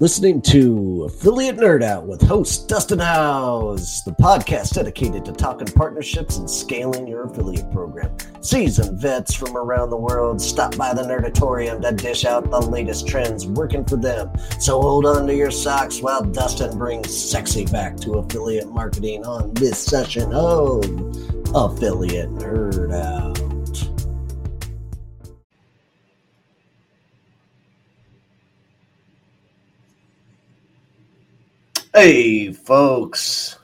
Listening to Affiliate Nerd Out with host Dustin House, the podcast dedicated to talking partnerships and scaling your affiliate program. Seasoned vets from around the world stop by the Nerdatorium to dish out the latest trends working for them. So hold on to your socks while Dustin brings sexy back to affiliate marketing on this session of Affiliate Nerd Out. Hey, folks.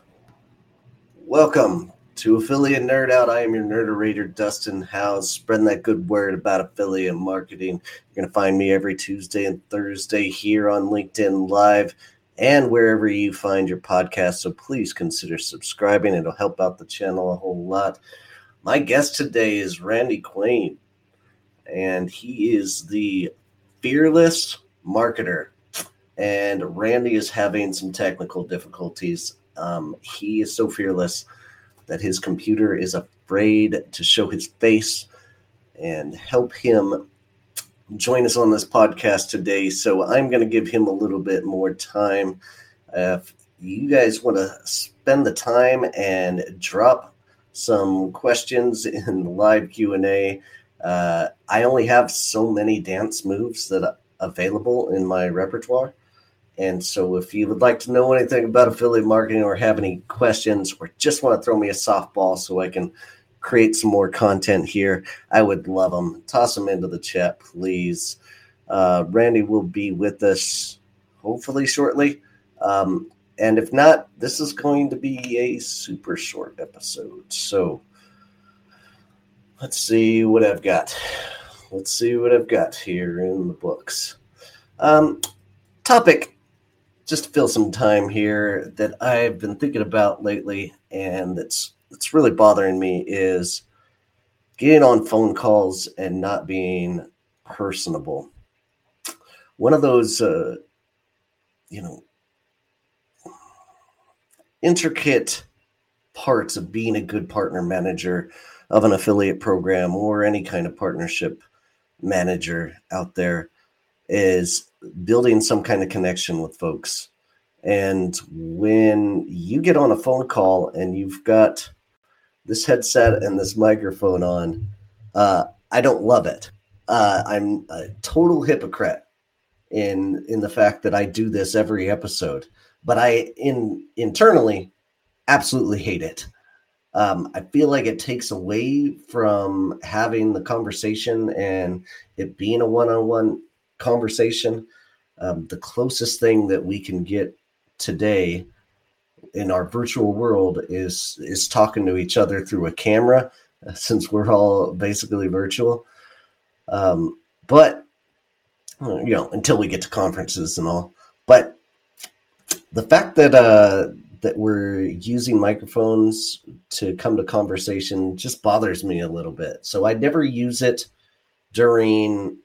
Welcome to Affiliate Nerd Out. I am your nerderator, Dustin House, spreading that good word about affiliate marketing. You're going to find me every Tuesday and Thursday here on LinkedIn Live and wherever you find your podcast. So please consider subscribing, it'll help out the channel a whole lot. My guest today is Randy Quain, and he is the fearless marketer and Randy is having some technical difficulties. Um, he is so fearless that his computer is afraid to show his face and help him join us on this podcast today. So I'm going to give him a little bit more time. Uh, if you guys want to spend the time and drop some questions in the live Q&A, uh, I only have so many dance moves that available in my repertoire. And so, if you would like to know anything about affiliate marketing or have any questions or just want to throw me a softball so I can create some more content here, I would love them. Toss them into the chat, please. Uh, Randy will be with us hopefully shortly. Um, and if not, this is going to be a super short episode. So, let's see what I've got. Let's see what I've got here in the books. Um, topic just fill some time here that I've been thinking about lately, and that's that's really bothering me is getting on phone calls and not being personable. One of those, uh, you know, intricate parts of being a good partner manager of an affiliate program or any kind of partnership manager out there is building some kind of connection with folks. And when you get on a phone call and you've got this headset and this microphone on, uh, I don't love it. Uh, I'm a total hypocrite in in the fact that I do this every episode, but I in internally absolutely hate it. Um, I feel like it takes away from having the conversation and it being a one-on-one conversation. Um, the closest thing that we can get today in our virtual world is is talking to each other through a camera, uh, since we're all basically virtual. Um, but you know, until we get to conferences and all. But the fact that uh, that we're using microphones to come to conversation just bothers me a little bit. So I never use it during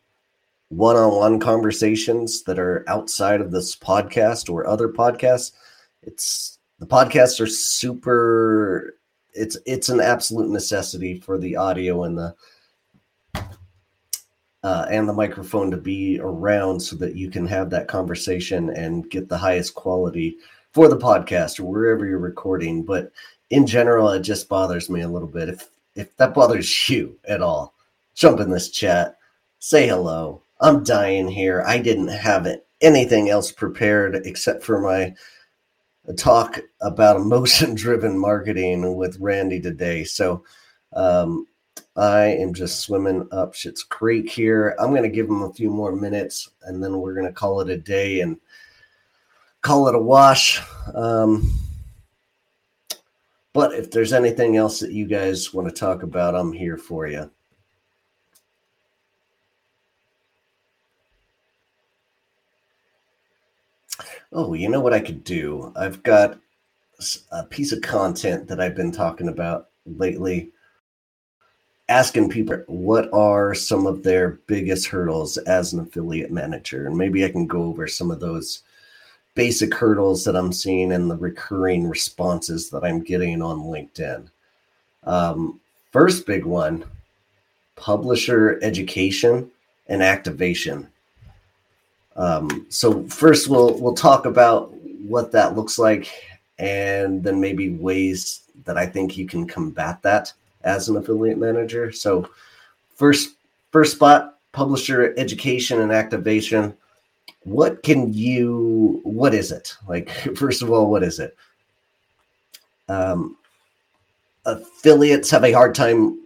one-on-one conversations that are outside of this podcast or other podcasts. It's the podcasts are super it's it's an absolute necessity for the audio and the uh, and the microphone to be around so that you can have that conversation and get the highest quality for the podcast or wherever you're recording. But in general it just bothers me a little bit. If if that bothers you at all jump in this chat say hello I'm dying here. I didn't have anything else prepared except for my talk about emotion driven marketing with Randy today. So um, I am just swimming up shit's creek here. I'm going to give him a few more minutes and then we're going to call it a day and call it a wash. Um, but if there's anything else that you guys want to talk about, I'm here for you. Oh, you know what I could do? I've got a piece of content that I've been talking about lately, asking people what are some of their biggest hurdles as an affiliate manager. And maybe I can go over some of those basic hurdles that I'm seeing and the recurring responses that I'm getting on LinkedIn. Um, first big one publisher education and activation Um, so first, we'll we'll talk about what that looks like, and then maybe ways that I think you can combat that as an affiliate manager. So first first spot, publisher education and activation. What can you? What is it like? First of all, what is it? Um, affiliates have a hard time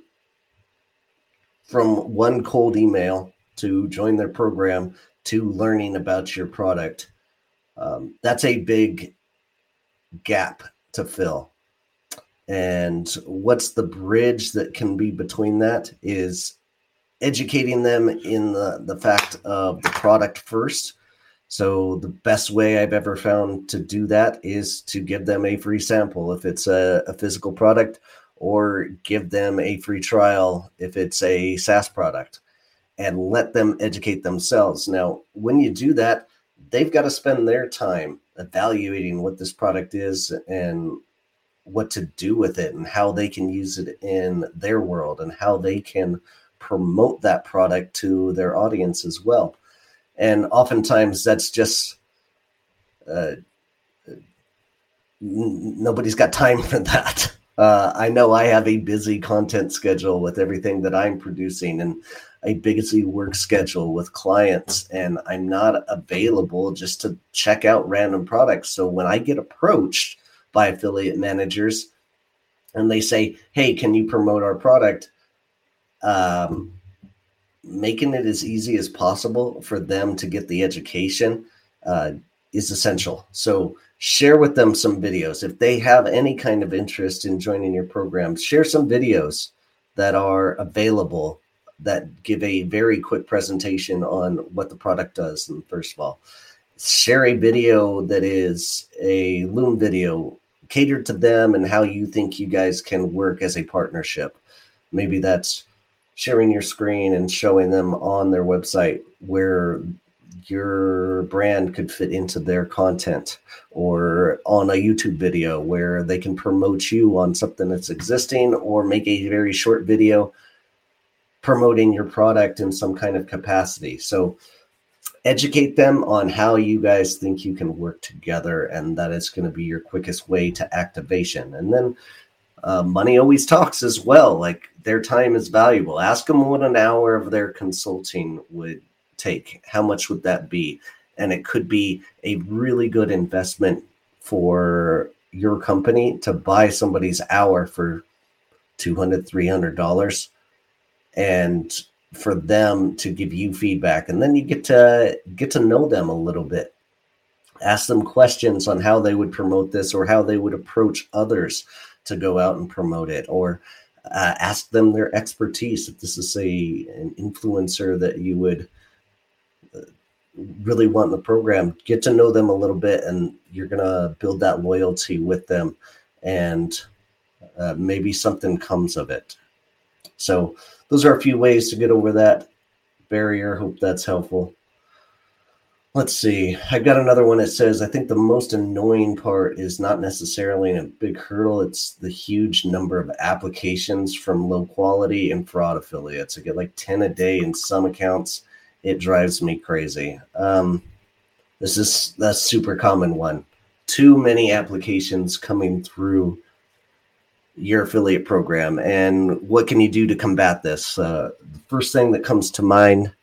from one cold email to join their program to learning about your product. Um, that's a big gap to fill. And what's the bridge that can be between that is educating them in the, the fact of the product first. So, the best way I've ever found to do that is to give them a free sample if it's a, a physical product, or give them a free trial if it's a SaaS product and let them educate themselves. Now, when you do that, they've got to spend their time evaluating what this product is and what to do with it and how they can use it in their world and how they can promote that product to their audience as well. And oftentimes that's just uh, nobody's got time for that. Uh, I know I have a busy content schedule with everything that I'm producing and a busy work schedule with clients, and I'm not available just to check out random products. So when I get approached by affiliate managers and they say, Hey, can you promote our product? Um, making it as easy as possible for them to get the education uh, is essential. So share with them some videos. If they have any kind of interest in joining your program, share some videos that are available that give a very quick presentation on what the product does. And first of all, share a video that is a Loom video catered to them and how you think you guys can work as a partnership. Maybe that's sharing your screen and showing them on their website where your brand could fit into their content or on a YouTube video where they can promote you on something that's existing or make a very short video promoting your product in some kind of capacity. So educate them on how you guys think you can work together and that is going to be your quickest way to activation. And then uh, money always talks as well. Like their time is valuable. Ask them what an hour of their consulting would take? How much would that be? And it could be a really good investment for your company to buy somebody's hour for 200 $300 and for them to give you feedback. And then you get to get to know them a little bit. Ask them questions on how they would promote this or how they would approach others to go out and promote it. Or uh, ask them their expertise. If this is a an influencer that you would really want in the program, get to know them a little bit, and you're gonna build that loyalty with them, and uh, maybe something comes of it. So those are a few ways to get over that barrier. Hope that's helpful. Let's see. I've got another one that says I think the most annoying part is not necessarily a big hurdle. It's the huge number of applications from low quality and fraud affiliates. I get like 10 a day in some accounts it drives me crazy. Um, this is a super common one. Too many applications coming through your affiliate program. And what can you do to combat this? Uh, the first thing that comes to mind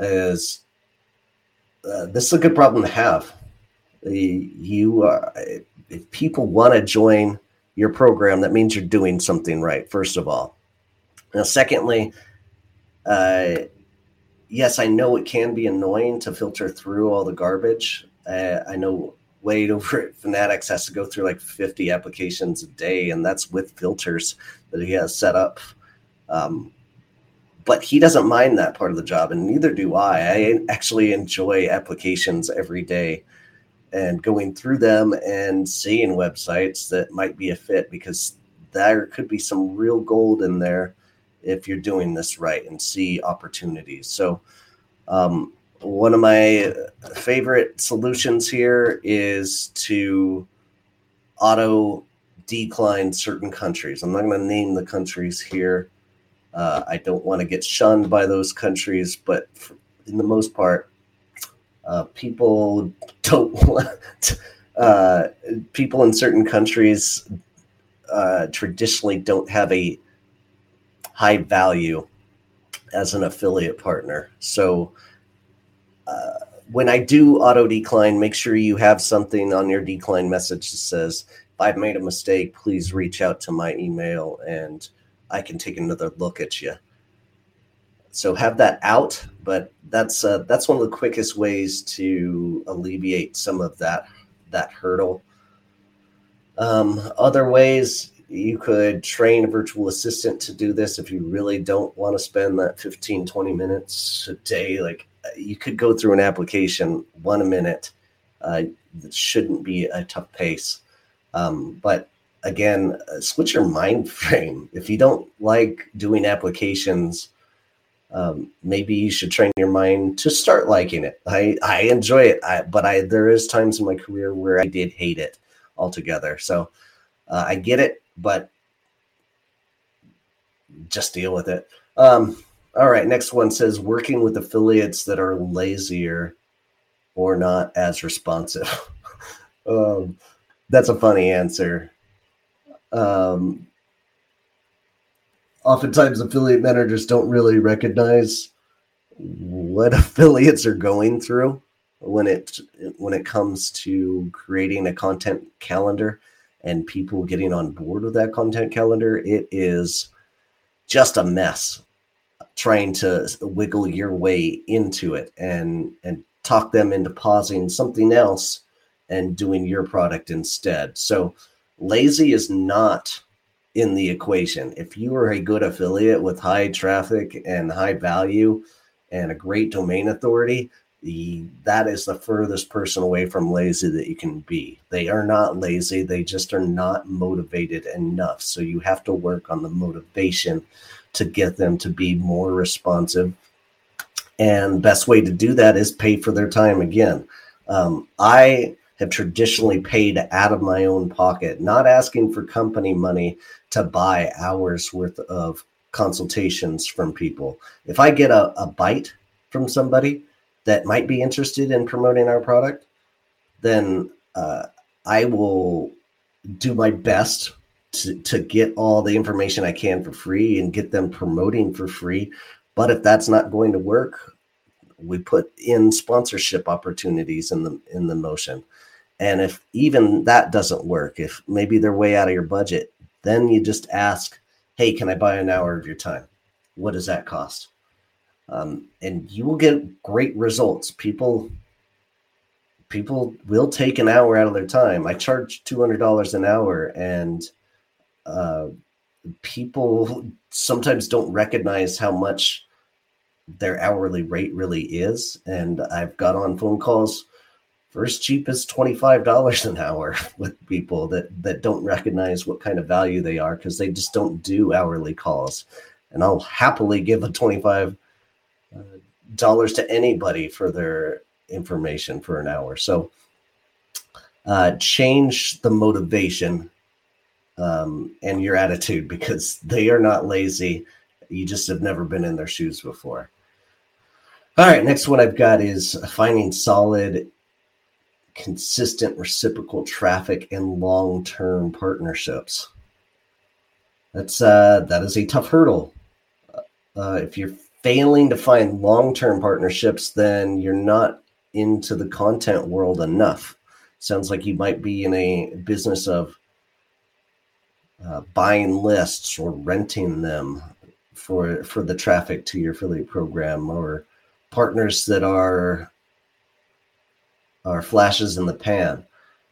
is uh, this is a good problem to have. You, uh, if people want to join your program, that means you're doing something right, first of all. Now, secondly, uh, yes, I know it can be annoying to filter through all the garbage. Uh, I know Wade over at Fanatics has to go through like 50 applications a day, and that's with filters that he has set up. Um, but he doesn't mind that part of the job, and neither do I. I actually enjoy applications every day and going through them and seeing websites that might be a fit because there could be some real gold in there if you're doing this right and see opportunities. So, um, one of my favorite solutions here is to auto decline certain countries. I'm not going to name the countries here. Uh, I don't want to get shunned by those countries, but for, in the most part, Uh, people don't want, uh, people in certain countries uh, traditionally don't have a high value as an affiliate partner. So when I do auto decline, make sure you have something on your decline message that says, if I've made a mistake, please reach out to my email and I can take another look at you. So have that out, but that's uh, that's one of the quickest ways to alleviate some of that that hurdle. Um, other ways you could train a virtual assistant to do this if you really don't want to spend that 15 20 minutes a day like you could go through an application one a minute uh, it shouldn't be a tough pace. Um, but again uh, switch your mind frame. If you don't like doing applications um, maybe you should train your mind to start liking it. I i enjoy it. I, but i there is times in my career where i did hate it altogether. So uh, i get it but just deal with it. Um, all right, next one says working with affiliates that are lazier or not as responsive. um, that's a funny answer. Um, oftentimes, affiliate managers don't really recognize what affiliates are going through when it when it comes to creating a content calendar and people getting on board with that content calendar, it is just a mess trying to wiggle your way into it and and talk them into pausing something else and doing your product instead. So lazy is not in the equation. If you are a good affiliate with high traffic and high value and a great domain authority, the that is the furthest person away from lazy that you can be. They are not lazy, they just are not motivated enough. So you have to work on the motivation to get them to be more responsive. And best way to do that is pay for their time again. Um, I have traditionally paid out of my own pocket, not asking for company money to buy hours worth of consultations from people. If I get a, a bite from somebody, that might be interested in promoting our product, then uh, I will do my best to, to get all the information I can for free and get them promoting for free. But if that's not going to work, we put in sponsorship opportunities in the in the motion. And if even that doesn't work, if maybe they're way out of your budget, then you just ask, "Hey, can I buy an hour of your time? What does that cost?" um, and you will get great results. People people will take an hour out of their time. I charge two hundred dollars an hour, and uh, people sometimes don't recognize how much their hourly rate really is. And I've got on phone calls as cheap as $25 an hour with people that, that don't recognize what kind of value they are because they just don't do hourly calls. And I'll happily give a 25 dollars to anybody for their information for an hour. So uh, change the motivation um, and your attitude because they are not lazy. You just have never been in their shoes before. All right, next one I've got is finding solid, consistent reciprocal traffic and long-term partnerships. That's uh, that is a tough hurdle. Uh, if you're failing to find long-term partnerships, then you're not into the content world enough. Sounds like you might be in a business of uh, buying lists or renting them for for the traffic to your affiliate program or partners that are are flashes in the pan.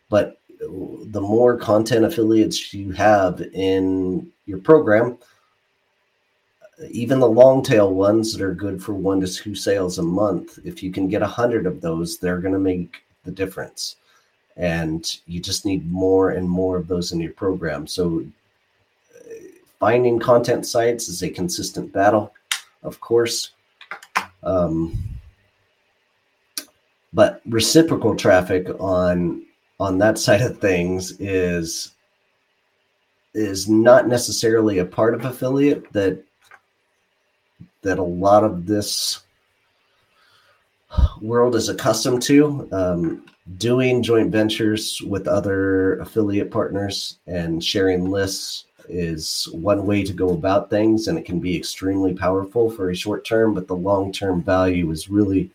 But the more content affiliates you have in your program, even the long tail ones that are good for one to two sales a month, if you can get a hundred of those, they're going to make the difference. And you just need more and more of those in your program. So finding content sites is a consistent battle, of course. Um, but reciprocal traffic on on that side of things is is not necessarily a part of affiliate that that a lot of this world is accustomed to. Um, doing joint ventures with other affiliate partners and sharing lists is one way to go about things, and it can be extremely powerful for a short term, but the long term value is really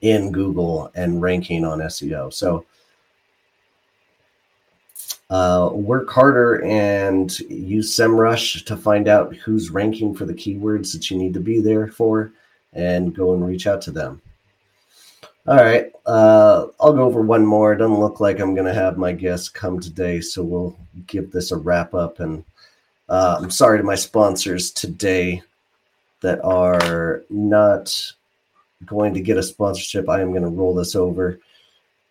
in Google and ranking on SEO. So, uh, work harder and use SEMrush to find out who's ranking for the keywords that you need to be there for and go and reach out to them. All right. Uh, I'll go over one more. It doesn't look like I'm going to have my guest come today, so we'll give this a wrap up. And uh, I'm sorry to my sponsors today that are not going to get a sponsorship. I am going to roll this over.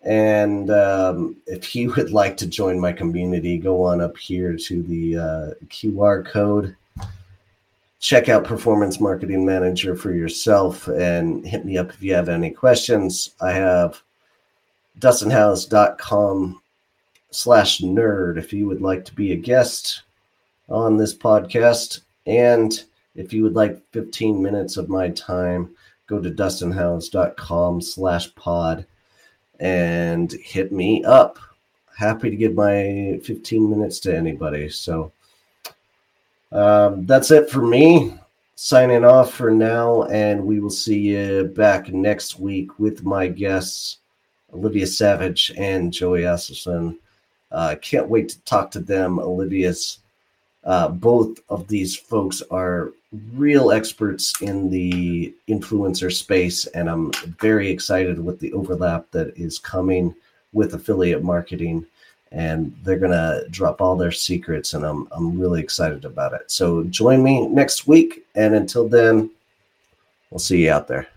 And um, if you would like to join my community, go on up here to the uh, QR code. Check out Performance Marketing Manager for yourself and hit me up if you have any questions. I have dustinhouse.com slash nerd if you would like to be a guest on this podcast. And if you would like 15 minutes of my time, go to dustinhouse.com slash pod and hit me up. Happy to give my 15 minutes to anybody. So um, that's it for me. Signing off for now, and we will see you back next week with my guests, Olivia Savage and Joey Asselson. Uh, can't wait to talk to them. Olivia's uh, both of these folks are real experts in the influencer space, and I'm very excited with the overlap that is coming with affiliate marketing. And they're gonna drop all their secrets, and I'm I'm really excited about it. So join me next week, and until then, we'll see you out there.